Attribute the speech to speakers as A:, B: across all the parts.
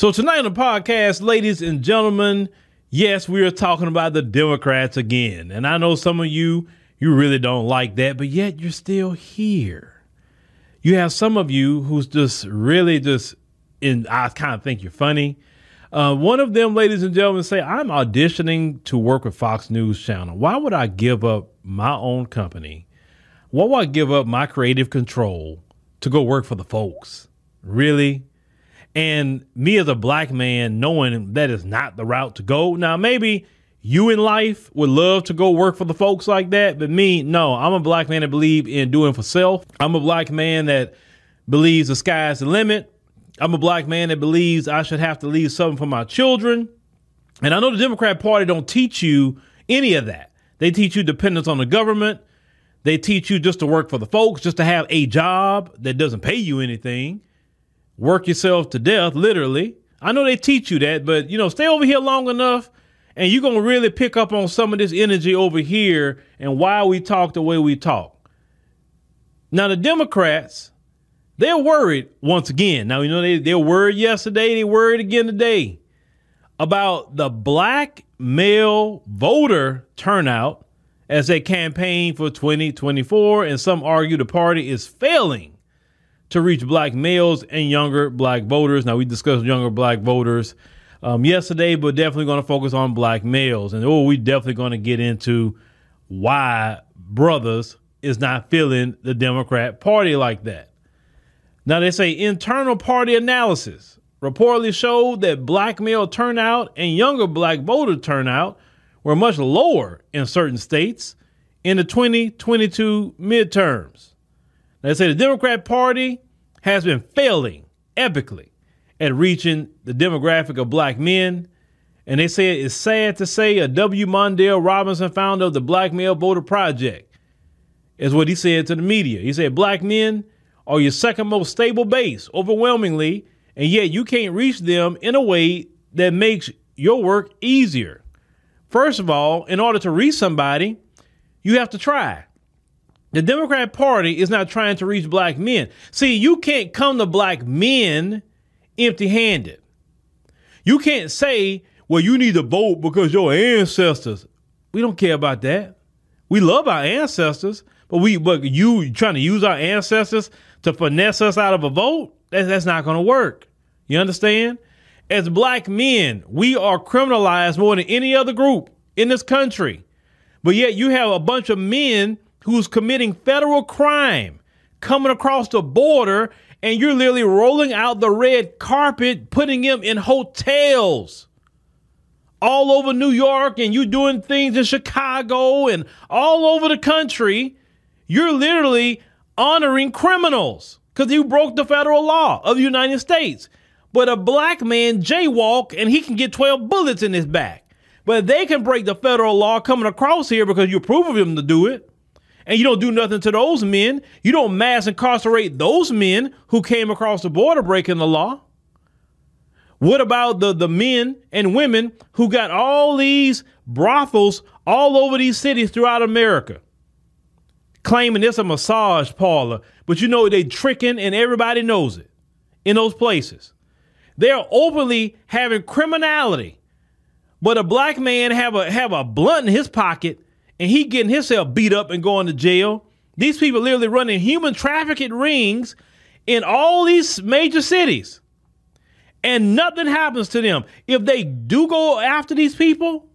A: So tonight on the podcast, ladies and gentlemen, yes, we are talking about the Democrats again. And I know some of you, you really don't like that, but yet you're still here. You have some of you who's just really just in, I kind of think you're funny. Uh, one of them, ladies and gentlemen, say, I'm auditioning to work with Fox News Channel. Why would I give up my own company? Why would I give up my creative control to go work for the folks? Really? And me as a black man, knowing that is not the route to go. Now, maybe you in life would love to go work for the folks like that, but me, no. I'm a black man that believe in doing for self. I'm a black man that believes the sky's the limit. I'm a black man that believes I should have to leave something for my children. And I know the Democrat Party don't teach you any of that. They teach you dependence on the government. They teach you just to work for the folks, just to have a job that doesn't pay you anything work yourself to death, literally. I know they teach you that, but you know, stay over here long enough and you're to really pick up on some of this energy over here and why we talk the way we talk. Now, the Democrats, they're worried once again. Now, you know, they, they worried yesterday, they worried again today about the black male voter turnout as they campaign for 2024. And some argue the party is failing to reach black males and younger black voters. Now, we discussed younger black voters um, yesterday, but definitely going to focus on black males. And oh, we definitely going to get into why brothers is not feeling the Democrat Party like that. Now, they say internal party analysis reportedly showed that black male turnout and younger black voter turnout were much lower in certain states in the 2022 midterms. They say the Democrat Party has been failing epically at reaching the demographic of black men. And they say it's sad to say a W. Mondale Robinson, founder of the Black Male Voter Project, is what he said to the media. He said, Black men are your second most stable base, overwhelmingly, and yet you can't reach them in a way that makes your work easier. First of all, in order to reach somebody, you have to try. The Democrat Party is not trying to reach black men. See, you can't come to black men empty handed. You can't say, well, you need to vote because your ancestors. We don't care about that. We love our ancestors, but we but you trying to use our ancestors to finesse us out of a vote, that's, that's not going to work. You understand? As black men, we are criminalized more than any other group in this country. But yet you have a bunch of men who's committing federal crime coming across the border and you're literally rolling out the red carpet, putting him in hotels all over New York, and you doing things in Chicago and all over the country. You're literally honoring criminals because you broke the federal law of the United States. But a black man jaywalk and he can get 12 bullets in his back. But they can break the federal law coming across here because you approve of him to do it and you don't do nothing to those men. You don't mass incarcerate those men who came across the border breaking the law. What about the, the men and women who got all these brothels all over these cities throughout America? Claiming it's a massage parlor, but you know they tricking and everybody knows it in those places. They're openly having criminality. But a black man have a have a blunt in his pocket and he getting himself beat up and going to jail. These people literally running human trafficking rings in all these major cities. And nothing happens to them. If they do go after these people,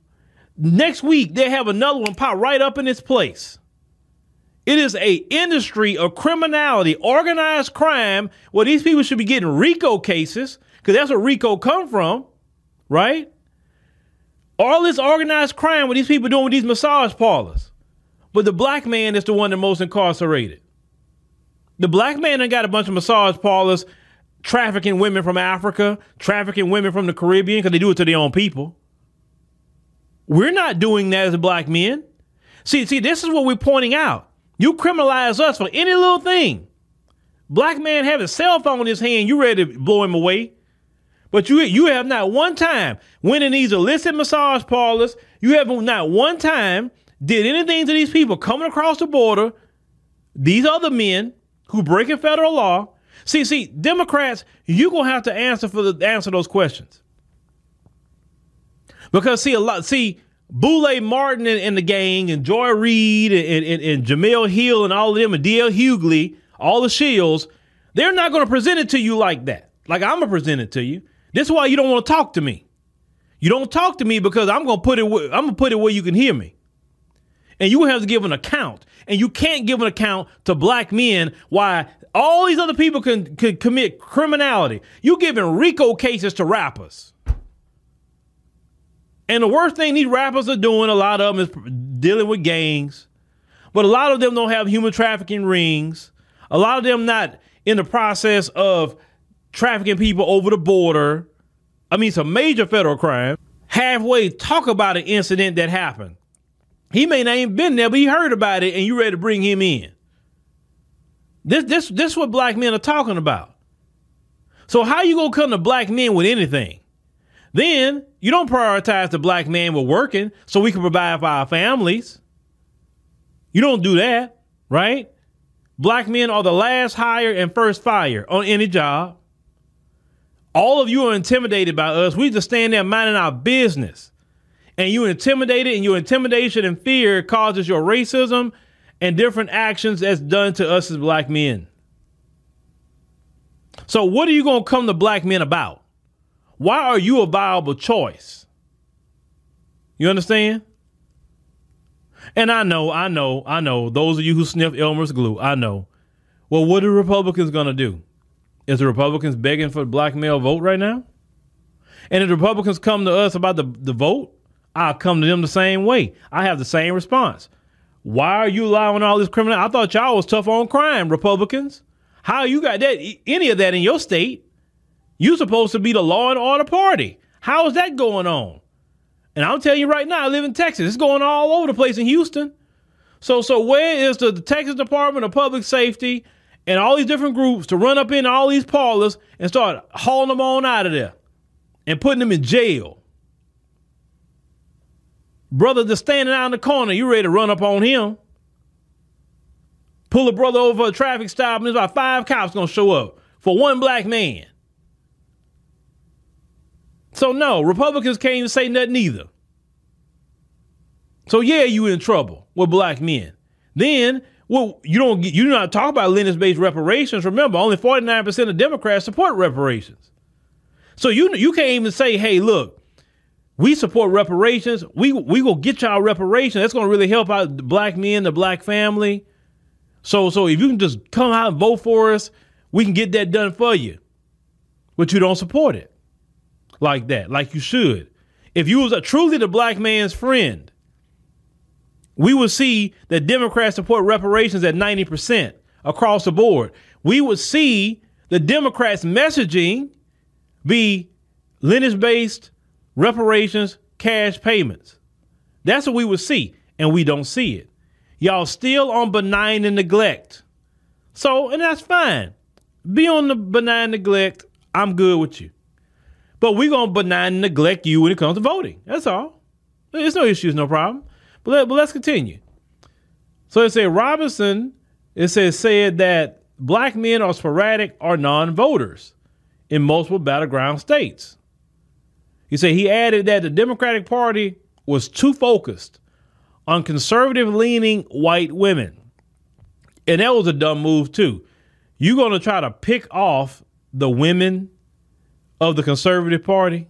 A: next week they have another one pop right up in its place. It is a industry of criminality, organized crime, where these people should be getting RICO cases, because that's where RICO come from, right? All this organized crime, what these people doing with these massage parlors. But the black man is the one the most incarcerated. The black man ain't got a bunch of massage parlors trafficking women from Africa, trafficking women from the Caribbean, because they do it to their own people. We're not doing that as black men. See, see, this is what we're pointing out. You criminalize us for any little thing. Black man have a cell phone in his hand, you ready to blow him away. But you you have not one time went in these illicit massage parlors. You have not one time did anything to these people coming across the border. These other men who breaking federal law. See, see, Democrats, you're gonna have to answer for the answer those questions. Because see a lot, see Boule Martin and, and, the gang and Joy Reid and, and, and Hill and all of them and DL Hughley, all the shields, they're not to present it to you like that. Like I'm gonna present it to you. This is why you don't want to talk to me. You don't talk to me because I'm gonna put it. Where, I'm gonna put it where you can hear me. And you have to give an account, and you can't give an account to black men why all these other people can, can commit criminality. You giving RICO cases to rappers. And the worst thing these rappers are doing, a lot of them is dealing with gangs. But a lot of them don't have human trafficking rings. A lot of them not in the process of trafficking people over the border. I mean, it's a major federal crime. Halfway talk about an incident that happened. He may not even been there, but he heard about it, and you ready to bring him in. This this this is what black men are talking about. So how you gonna come to black men with anything? Then you don't prioritize the black man with working so we can provide for our families. You don't do that, right? Black men are the last hire and first fire on any job. All of you are intimidated by us. We just stand there minding our business. And you intimidated, and your intimidation and fear causes your racism and different actions that's done to us as black men. So, what are you going to come to black men about? Why are you a viable choice? You understand? And I know, I know, I know, those of you who sniff Elmer's glue, I know. Well, what are Republicans going to do? Is the Republicans begging for the black male vote right now? And if the Republicans come to us about the, the vote, I'll come to them the same way. I have the same response. Why are you allowing all this criminal? I thought y'all was tough on crime, Republicans. How you got that any of that in your state? You supposed to be the law and order party. How is that going on? And I'm telling you right now, I live in Texas. It's going all over the place in Houston. So so where is the, the Texas Department of Public Safety and all these different groups to run up in all these parlors and start hauling them on out of there and putting them in jail. Brother just standing out in the corner, you ready to run up on him. Pull a brother over a traffic stop, and there's about five cops gonna show up for one black man. So no, Republicans can't even say nothing either. So yeah, you in trouble with black men. Then well, you don't you do not talk about lineage-based reparations. Remember, only 49% of Democrats support reparations. So you you can't even say, hey, look, we support reparations. We we will get y'all reparations. That's gonna really help out the black men, the black family. So so if you can just come out and vote for us, we can get that done for you. But you don't support it like that, like you should. If you was a, truly the black man's friend, we would see that Democrats support reparations at 90% across the board. We would see the Democrats' messaging be lineage based reparations, cash payments. That's what we would see, and we don't see it. Y'all still on benign and neglect. So, and that's fine. Be on the benign neglect. I'm good with you. But we're going to benign neglect you when it comes to voting. That's all. There's no issues, no problem. But, let, but let's continue. So it said Robinson, it says said that black men are sporadic or non-voters in multiple battleground states. He said he added that the Democratic Party was too focused on conservative leaning white women. And that was a dumb move too. You're going to try to pick off the women of the conservative party.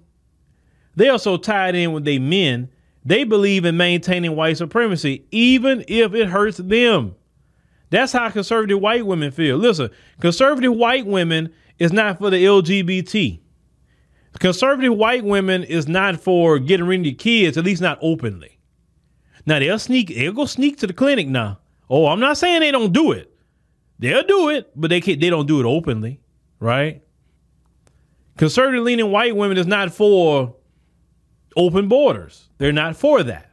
A: They are so tied in with their men they believe in maintaining white supremacy, even if it hurts them. That's how conservative white women feel. Listen, conservative white women is not for the LGBT. Conservative white women is not for getting rid of your kids, at least not openly. Now they'll sneak, they'll go sneak to the clinic now. Oh, I'm not saying they don't do it. They'll do it, but they can't, they don't do it openly, right? Conservative leaning white women is not for open borders. They're not for that.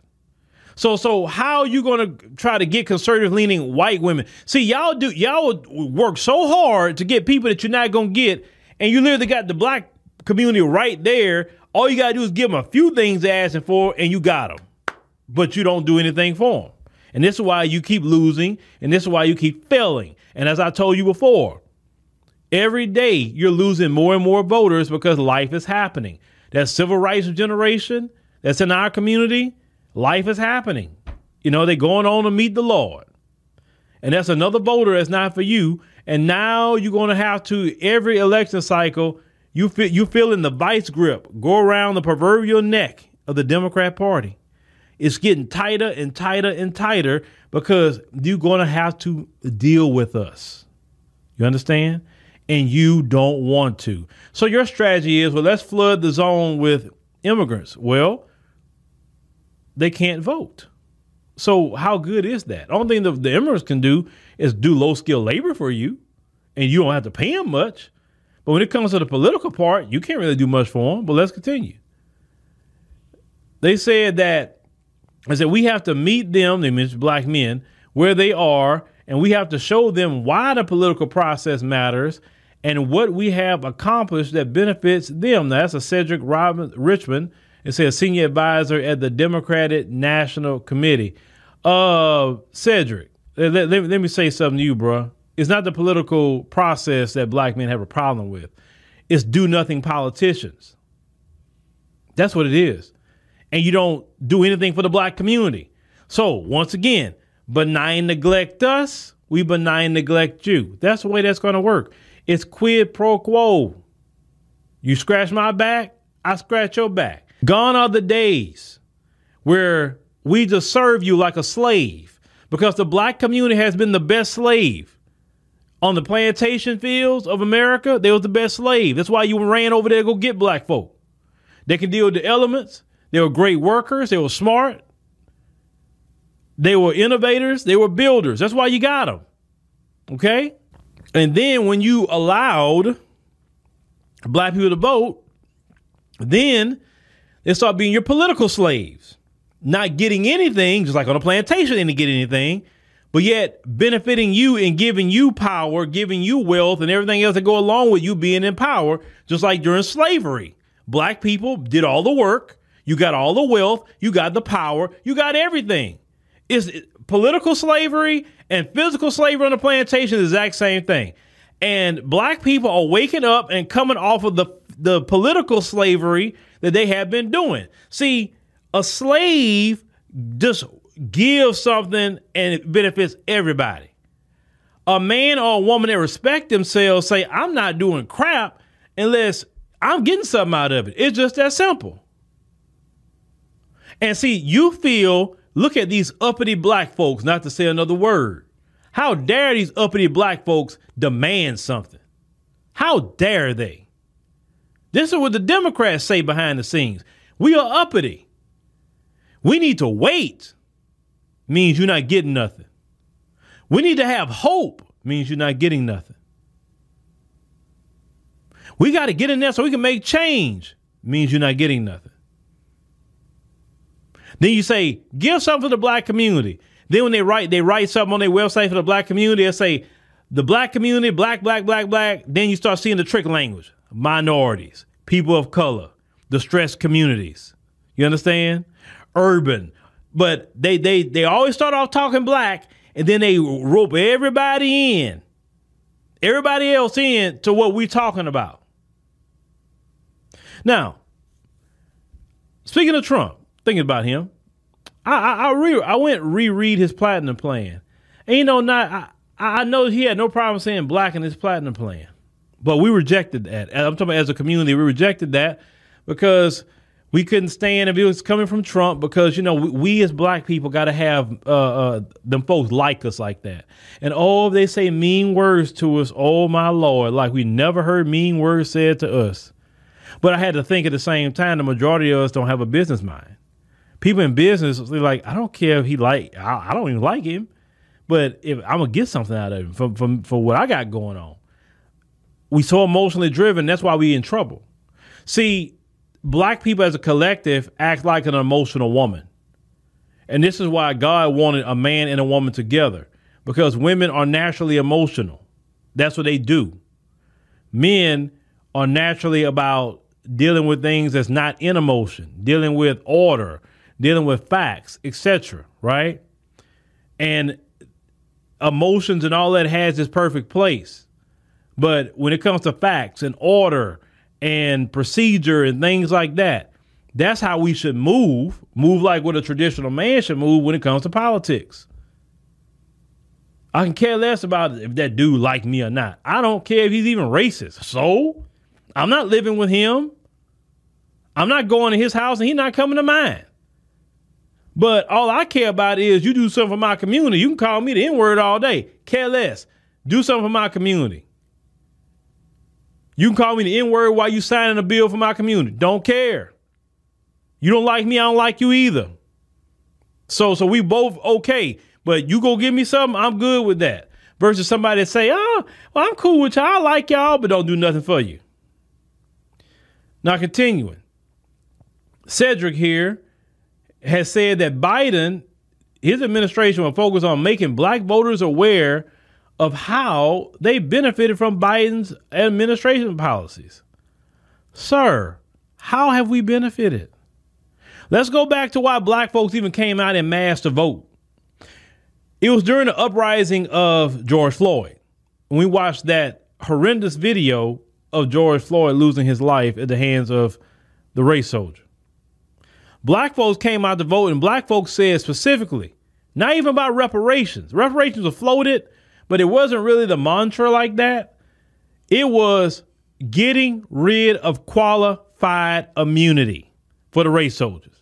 A: So so how are you going to try to get conservative leaning white women? See, y'all do y'all work so hard to get people that you're not going to get and you literally got the black community right there. All you got to do is give them a few things they're asking for and you got them. But you don't do anything for them. And this is why you keep losing and this is why you keep failing. And as I told you before, Every day you're losing more and more voters because life is happening. That civil rights generation that's in our community, life is happening. You know, they're going on to meet the Lord. And that's another voter that's not for you. And now you're going to have to, every election cycle, you feel, you feel in the vice grip, go around the proverbial neck of the Democrat Party. It's getting tighter and tighter and tighter because you're going to have to deal with us. You understand? And you don't want to. So your strategy is well, let's flood the zone with immigrants. Well, they can't vote. So how good is that? The only thing the, the immigrants can do is do low skilled labor for you, and you don't have to pay them much. But when it comes to the political part, you can't really do much for them. But let's continue. They said that I said we have to meet them, mentioned black men, where they are, and we have to show them why the political process matters and what we have accomplished that benefits them. Now, that's a Cedric Robin, Richmond. It says senior advisor at the Democratic National Committee. Uh, Cedric, let, let, let me say something to you, bro. It's not the political process that black men have a problem with. It's do nothing politicians. That's what it is and you don't do anything for the black community. So once again, benign neglect us, we benign neglect you. That's the way that's going to work. It's quid pro quo. You scratch my back, I scratch your back. Gone are the days where we just serve you like a slave because the black community has been the best slave. On the plantation fields of America, they was the best slave. That's why you ran over there to go get black folk. They can deal with the elements. They were great workers. They were smart. They were innovators. They were builders. That's why you got them. Okay? And then when you allowed black people to vote, then they start being your political slaves, not getting anything, just like on a plantation, they didn't get anything, but yet benefiting you and giving you power, giving you wealth, and everything else that go along with you being in power, just like during slavery. Black people did all the work, you got all the wealth, you got the power, you got everything. Is political slavery and physical slavery on the plantation the exact same thing. And black people are waking up and coming off of the the political slavery that they have been doing. See, a slave just gives something and it benefits everybody. A man or a woman that respect themselves say, I'm not doing crap unless I'm getting something out of it. It's just that simple. And see, you feel, look at these uppity black folks, not to say another word. How dare these uppity black folks demand something? How dare they? This is what the Democrats say behind the scenes. We are uppity. We need to wait, means you're not getting nothing. We need to have hope, means you're not getting nothing. We got to get in there so we can make change, means you're not getting nothing. Then you say, give something to the black community. Then when they write, they write something on their website for the black community. They say, the black community, black, black, black, black. Then you start seeing the trick language. Minorities, people of color, distressed communities. You understand? Urban. But they they they always start off talking black and then they rope everybody in. Everybody else in to what we're talking about. Now, speaking of Trump, thinking about him, I I, I, re, I went reread his platinum plan, and you know, not I, I know he had no problem saying black in his platinum plan, but we rejected that. I'm talking about as a community, we rejected that because we couldn't stand if it was coming from Trump because you know we, we as black people got to have uh, uh, them folks like us like that. And oh, they say mean words to us. Oh my lord, like we never heard mean words said to us. But I had to think at the same time, the majority of us don't have a business mind people in business, they're like, I don't care if he like, I, I don't even like him, but if I'm gonna get something out of him from from for what I got going on. We so emotionally driven. That's why we in trouble. See, black people as a collective act like an emotional woman. And this is why God wanted a man and a woman together because women are naturally emotional. That's what they do. Men are naturally about dealing with things that's not in emotion, dealing with order, dealing with facts, etc. Right? And emotions and all that has its perfect place. But when it comes to facts and order and procedure and things like that, that's how we should move. Move like what a traditional man should move when it comes to politics. I can care less about if that dude like me or not. I don't care if he's even racist. So I'm not living with him. I'm not going to his house and he's not coming to mine. But all I care about is you do something for my community. You can call me the N word all day. Care less. Do something for my community. You can call me the N word while you signing a bill for my community. Don't care. You don't like me, I don't like you either. So so we both okay. But you go give me something, I'm good with that. Versus somebody that say, oh, well, I'm cool with y'all. I like y'all, but don't do nothing for you. Now continuing. Cedric here has said that Biden, his administration will focus on making black voters aware of how they benefited from Biden's administration policies. Sir, how have we benefited? Let's go back to why black folks even came out in mass to vote. It was during the uprising of George Floyd. When we watched that horrendous video of George Floyd losing his life at the hands of the race soldier. Black folks came out to vote, and black folks said specifically, not even about reparations. Reparations were floated, but it wasn't really the mantra like that. It was getting rid of qualified immunity for the race soldiers.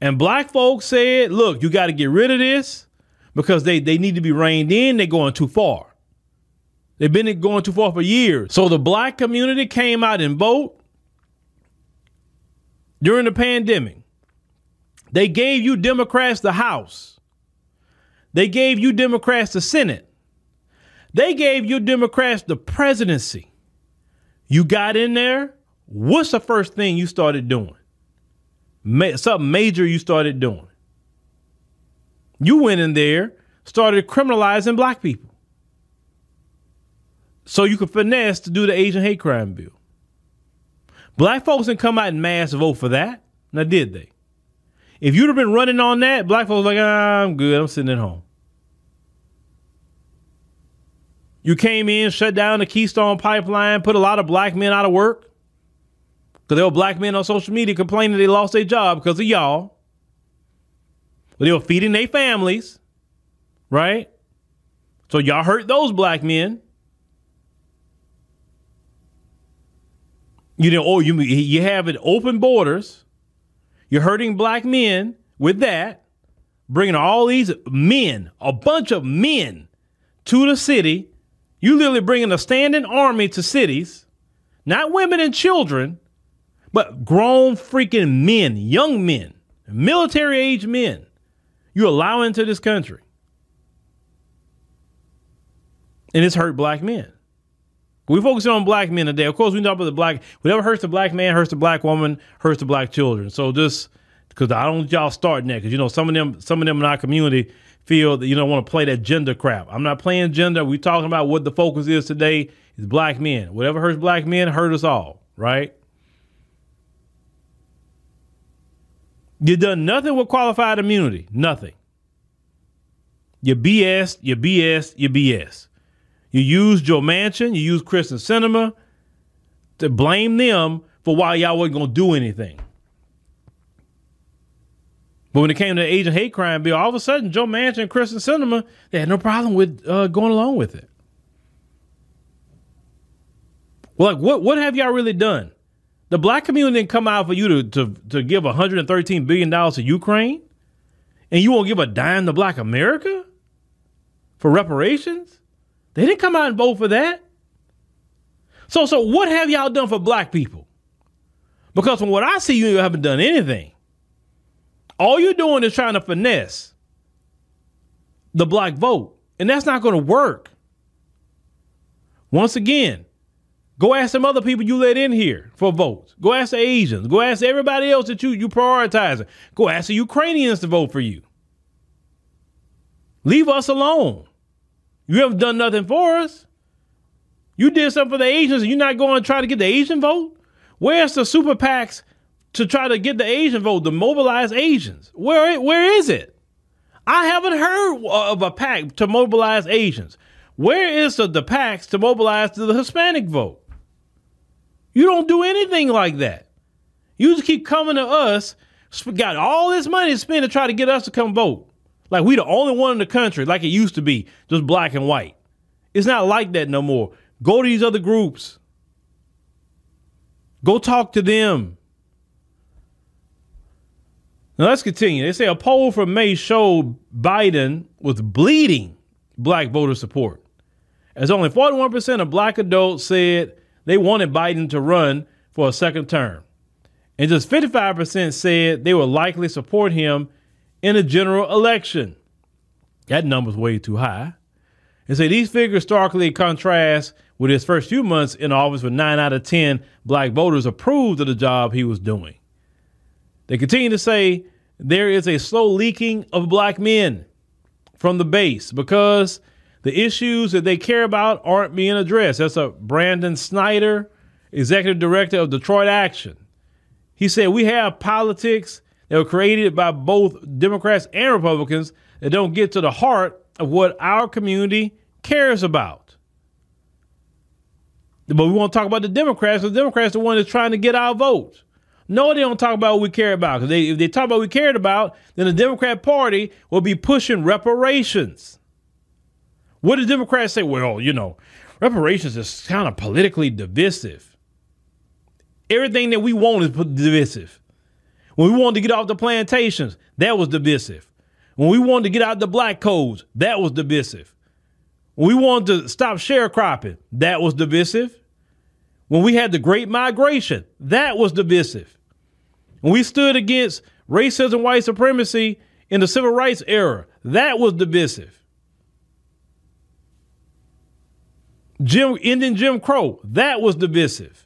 A: And black folks said, look, you got to get rid of this because they, they need to be reined in. They're going too far. They've been going too far for years. So the black community came out and vote during the pandemic. They gave you Democrats the House. They gave you Democrats the Senate. They gave you Democrats the presidency. You got in there. What's the first thing you started doing? Ma- something major you started doing. You went in there, started criminalizing black people. So you could finesse to do the Asian hate crime bill. Black folks didn't come out in mass vote for that. Now, did they? If you'd have been running on that, black folks like, ah, I'm good. I'm sitting at home. You came in, shut down the Keystone Pipeline, put a lot of black men out of work. Because there were black men on social media complaining they lost their job because of y'all. But they were feeding their families, right? So y'all hurt those black men. You know, oh, you you have it open borders. You're hurting black men with that, bringing all these men, a bunch of men, to the city. You literally bringing a standing army to cities, not women and children, but grown freaking men, young men, military age men. You allow into this country, and it's hurt black men. We focus on black men today. Of course, we know about the black. Whatever hurts the black man, hurts the black woman, hurts the black children. So just because I don't y'all starting that because you know some of them, some of them in our community feel that you don't want to play that gender crap. I'm not playing gender. We talking about what the focus is today is black men. Whatever hurts black men, hurt us all, right? You done nothing with qualified immunity. Nothing. You BS, you BS, you BS. You used Joe Manchin, you use Kyrsten Sinema to blame them for why y'all wasn't gonna do anything. But when it came to the Asian hate crime bill, all of a sudden Joe Manchin and Kyrsten Sinema, they had no problem with uh, going along with it. Well, like what what have y'all really done? The black community didn't come out for you to to, to give 113 billion dollars to Ukraine, and you won't give a dime to Black America for reparations. They didn't come out and vote for that. So, so what have y'all done for black people? Because from what I see, you haven't done anything. All you're doing is trying to finesse the black vote, and that's not going to work. Once again, go ask some other people you let in here for votes. Go ask the Asians. Go ask everybody else that you you prioritizing. Go ask the Ukrainians to vote for you. Leave us alone. You haven't done nothing for us. You did something for the Asians and you're not going to try to get the Asian vote? Where's the super PACs to try to get the Asian vote, to mobilize Asians? Where, where is it? I haven't heard of a PAC to mobilize Asians. Where is the, the PACs to mobilize to the Hispanic vote? You don't do anything like that. You just keep coming to us, got all this money to spend to try to get us to come vote. Like we the only one in the country, like it used to be, just black and white. It's not like that no more. Go to these other groups. Go talk to them. Now let's continue. They say a poll from May showed Biden was bleeding black voter support, as only 41% of black adults said they wanted Biden to run for a second term, and just 55% said they would likely support him in a general election. That number's way too high. And say these figures starkly contrast with his first few months in office, with nine out of 10 black voters approved of the job he was doing. They continue to say there is a slow leaking of black men from the base because the issues that they care about aren't being addressed. That's a Branden Snyder, executive director of Detroit Action. He said, We have politics that were created by both Democrats and Republicans that don't get to the heart of what our community cares about. But we want to talk about the Democrats. The Democrats are the one that's trying to get our vote. No, they don't talk about what we care about. Because if they talk about what we cared about, then the Democrat Party will be pushing reparations. What do Democrats say? Well, you know, reparations is kind of politically divisive. Everything that we want is divisive. When we wanted to get off the plantations, that was divisive. When we wanted to get out the black codes, that was divisive. When we wanted to stop sharecropping, that was divisive. When we had the Great Migration, that was divisive. When we stood against racism, and white supremacy in the civil rights era, that was divisive. Jim Indian Jim Crow, that was divisive.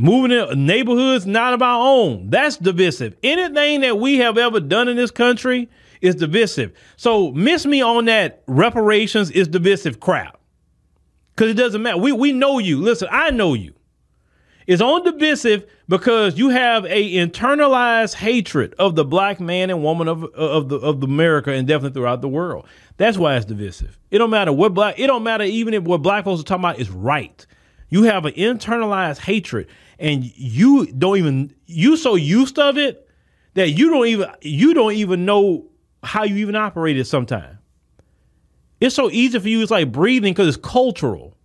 A: Moving in neighborhoods not of our own, that's divisive. Anything that we have ever done in this country is divisive. So miss me on that reparations is divisive crap. Because it doesn't matter. We we know you. Listen, I know you. It's on divisive because you have a internalized hatred of the black man and woman of of the of America and definitely throughout the world. That's why it's divisive. It don't matter what black. It don't matter even if what black folks are talking about is right. You have an internalized hatred, and you don't even you so used of it that you don't even you don't even know how you even operate it sometimes. It's so easy for you. It's like breathing because it's cultural.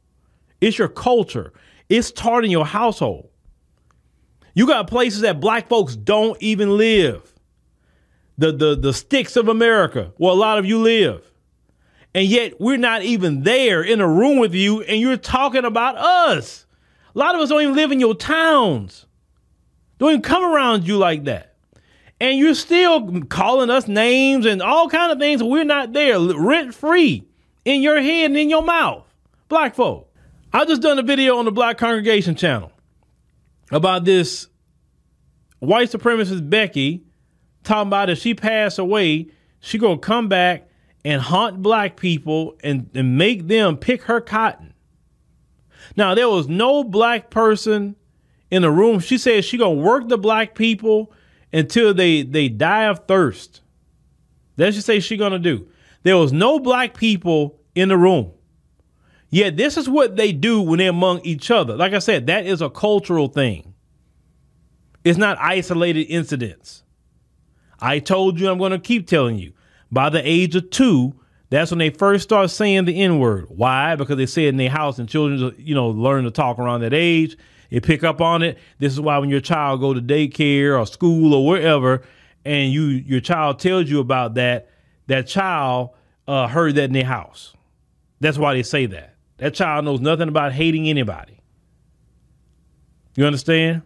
A: It's your culture. It's taught in your household. You got places that black folks don't even live. The the the sticks of America, where a lot of you live. And yet we're not even there in a room with you, and you're talking about us. A lot of us don't even live in your towns. Don't even come around you like that. And you're still calling us names and all kind of things. We're not there, rent free in your head and in your mouth. Black folk. I just done a video on the Black Congregation channel about this white supremacist Becky talking about if she pass away, she gonna come back and haunt black people and, and make them pick her cotton. Now there was no black person in the room. She said she gonna work the black people until they they die of thirst. That's she say she gonna do. There was no black people in the room. Yet this is what they do when they're among each other. Like I said, that is a cultural thing. It's not isolated incidents. I told you, I'm going to keep telling you. By the age of two, that's when they first start saying the N word. Why? Because they say it in their house, and children, you know, learn to talk around that age. They pick up on it. This is why when your child go to daycare or school or wherever, and you your child tells you about that, that child uh, heard that in their house. That's why they say that. That child knows nothing about hating anybody. You understand?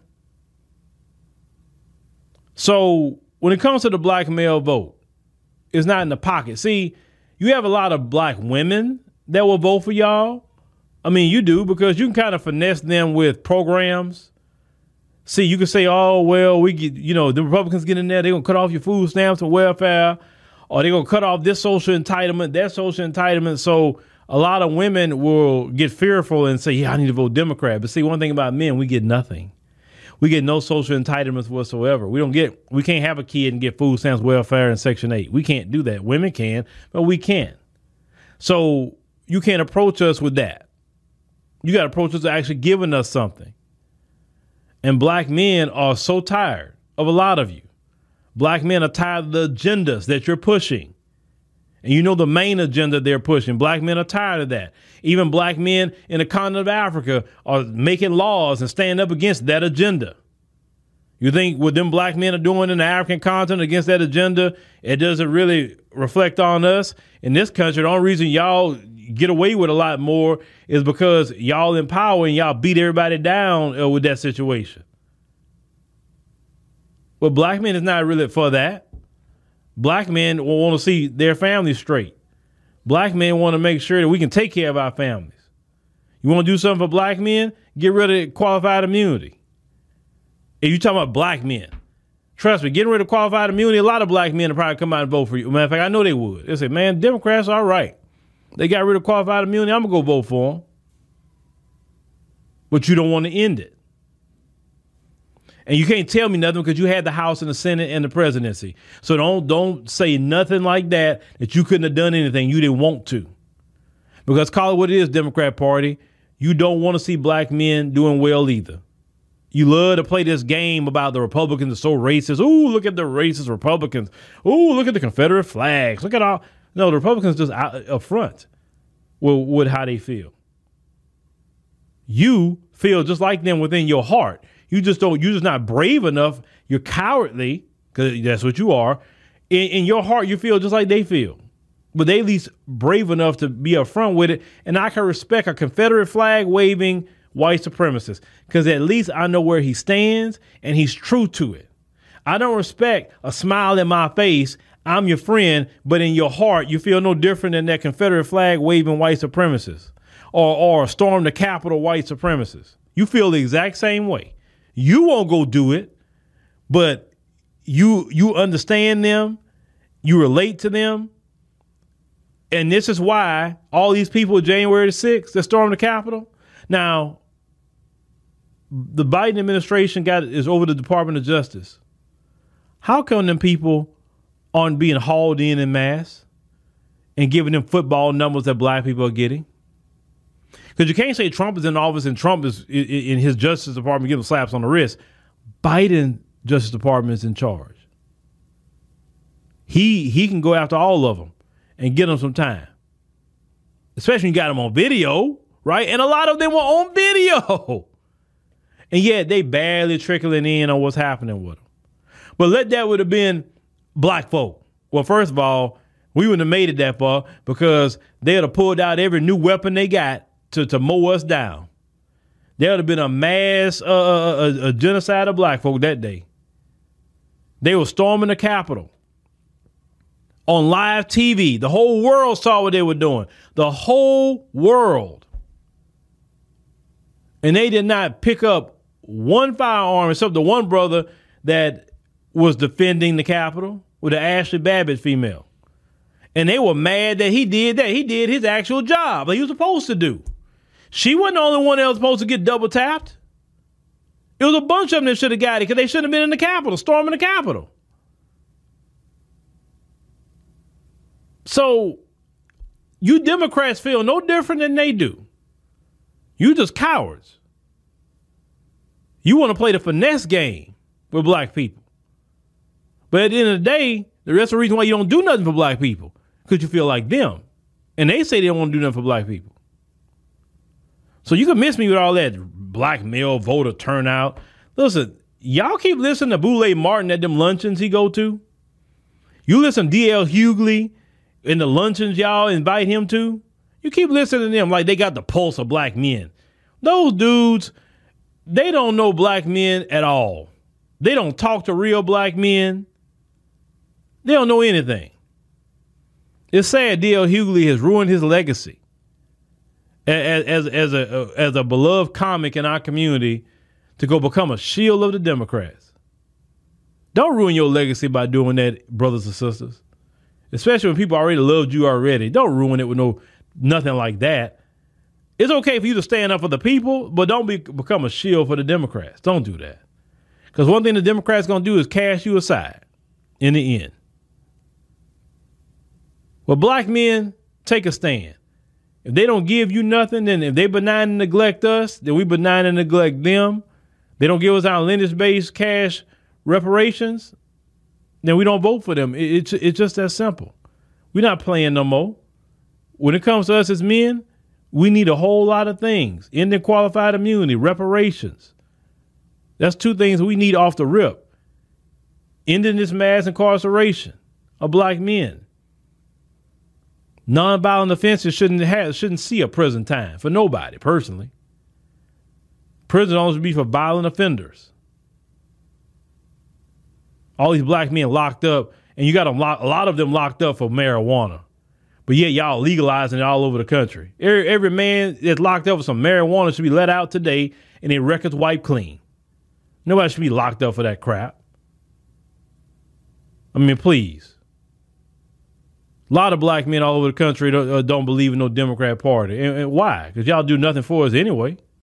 A: So when it comes to the black male vote, it's not in the pocket. See, you have a lot of black women that will vote for y'all. I mean, you do because you can kind of finesse them with programs. See, you can say, "Oh, well, we get, you know, the Republicans get in there, they're gonna cut off your food stamps and welfare, or they're gonna cut off this social entitlement, that social entitlement." So a lot of women will get fearful and say, "Yeah, I need to vote Democrat." But see, one thing about men, we get nothing. We get no social entitlements whatsoever. We don't get we can't have a kid and get food stamps, welfare, and Section Eight. We can't do that. Women can, but we can't. So you can't approach us with that. You got to approach us actually giving us something. And black men are so tired of a lot of you. Black men are tired of the agendas that you're pushing. And you know the main agenda they're pushing. Black men are tired of that. Even black men in the continent of Africa are making laws and standing up against that agenda. You think what them black men are doing in the African continent against that agenda, it doesn't really reflect on us in this country. The only reason y'all get away with a lot more is because y'all in power and y'all beat everybody down uh, with that situation. But black men is not really for that. Black men will want to see their families straight. Black men want to make sure that we can take care of our families. You want to do something for black men? Get rid of qualified immunity. If you talking about black men, trust me, getting rid of qualified immunity, a lot of black men will probably come out and vote for you. Matter of fact, I know they would. They say, man, Democrats are right. They got rid of qualified immunity. I'm gonna go vote for them. But you don't want to end it. And you can't tell me nothing because you had the House and the Senate and the presidency. So don't don't say nothing like that that you couldn't have done anything you didn't want to. Because call it what it is, Democrat Party. You don't want to see black men doing well either. You love to play this game about the Republicans are so racist. Ooh, look at the racist Republicans. Ooh, look at the Confederate flags. Look at all. No, the Republicans just out up front with, with how they feel. You feel just like them within your heart. You just don't. You're just not brave enough. You're cowardly because that's what you are. In, in your heart, you feel just like they feel but they at least brave enough to be upfront with it. And I can respect a Confederate flag waving white supremacist because at least I know where he stands and he's true to it. I don't respect a smile in my face. I'm your friend, but in your heart, you feel no different than that Confederate flag waving white supremacist or, or storm the Capitol white supremacist. You feel the exact same way. You won't go do it, but you you understand them, you relate to them, and this is why all these people January the 6th that stormed the Capitol. Now, the Biden administration got is over the Department of Justice. How come them people aren't being hauled in in mass and giving them football numbers that black people are getting? Because you can't say Trump is in office and Trump is in his Justice Department giving slaps on the wrist. Biden Justice Department is in charge. He he can go after all of them and get them some time. Especially when you got them on video, right? And a lot of them were on video. And yet they barely trickling in on what's happening with them. But let that would have been black folk. Well, first of all, we wouldn't have made it that far because they would have pulled out every new weapon they got to, to mow us down. There would have been a mass uh, uh, uh a, a genocide of black folk that day. They were storming the Capitol on live TV. The whole world saw what they were doing. The whole world. And they did not pick up one firearm except the one brother that was defending the Capitol with the Ashley Babbitt female. And they were mad that he did that. He did his actual job that he was supposed to do. She wasn't the only one that was supposed to get double tapped. It was a bunch of them that should have got it because they shouldn't have been in the Capitol, storming the Capitol. So you Democrats feel no different than they do. You just cowards. You want to play the finesse game with black people. But at the end of the day, of the reason why you don't do nothing for black people, because you feel like them. And they say they don't want to do nothing for black people. So you can miss me with all that black male voter turnout. Listen, y'all keep listening to Boule Martin at them luncheons he go to. You listen to DL Hughley in the luncheons y'all invite him to, you keep listening to them like they got the pulse of black men. Those dudes, they don't know black men at all. They don't talk to real black men. They don't know anything. It's sad D.L. Hughley has ruined his legacy as, as, a, as a beloved comic in our community to go become a shield of the Democrats. Don't ruin your legacy by doing that, brothers and sisters especially when people already loved you already. Don't ruin it with no nothing like that. It's okay for you to stand up for the people, but don't be, become a shield for the Democrats. Don't do that. Because one thing the Democrats going to do is cast you aside in the end. Well, black men take a stand. If they don't give you nothing, then if they benign and neglect us, then we benign and neglect them. They don't give us our lineage based cash reparations, then we don't vote for them. It, it's it's just that simple. We're not playing no more. When it comes to us as men, we need a whole lot of things. Ending qualified immunity, reparations. That's two things we need off the rip. Ending this mass incarceration of black men. Nonviolent offenses shouldn't have shouldn't see a prison time for nobody personally. Prison only should be for violent offenders. All these black men locked up, and you got them lock, a lot of them locked up for marijuana. But yet y'all legalizing it all over the country. Every, every man that's locked up for some marijuana should be let out today and their records wiped clean. Nobody should be locked up for that crap. I mean, please. A lot of black men all over the country don't, uh, don't believe in no Democrat Party. And, and why? Because y'all do nothing for us anyway.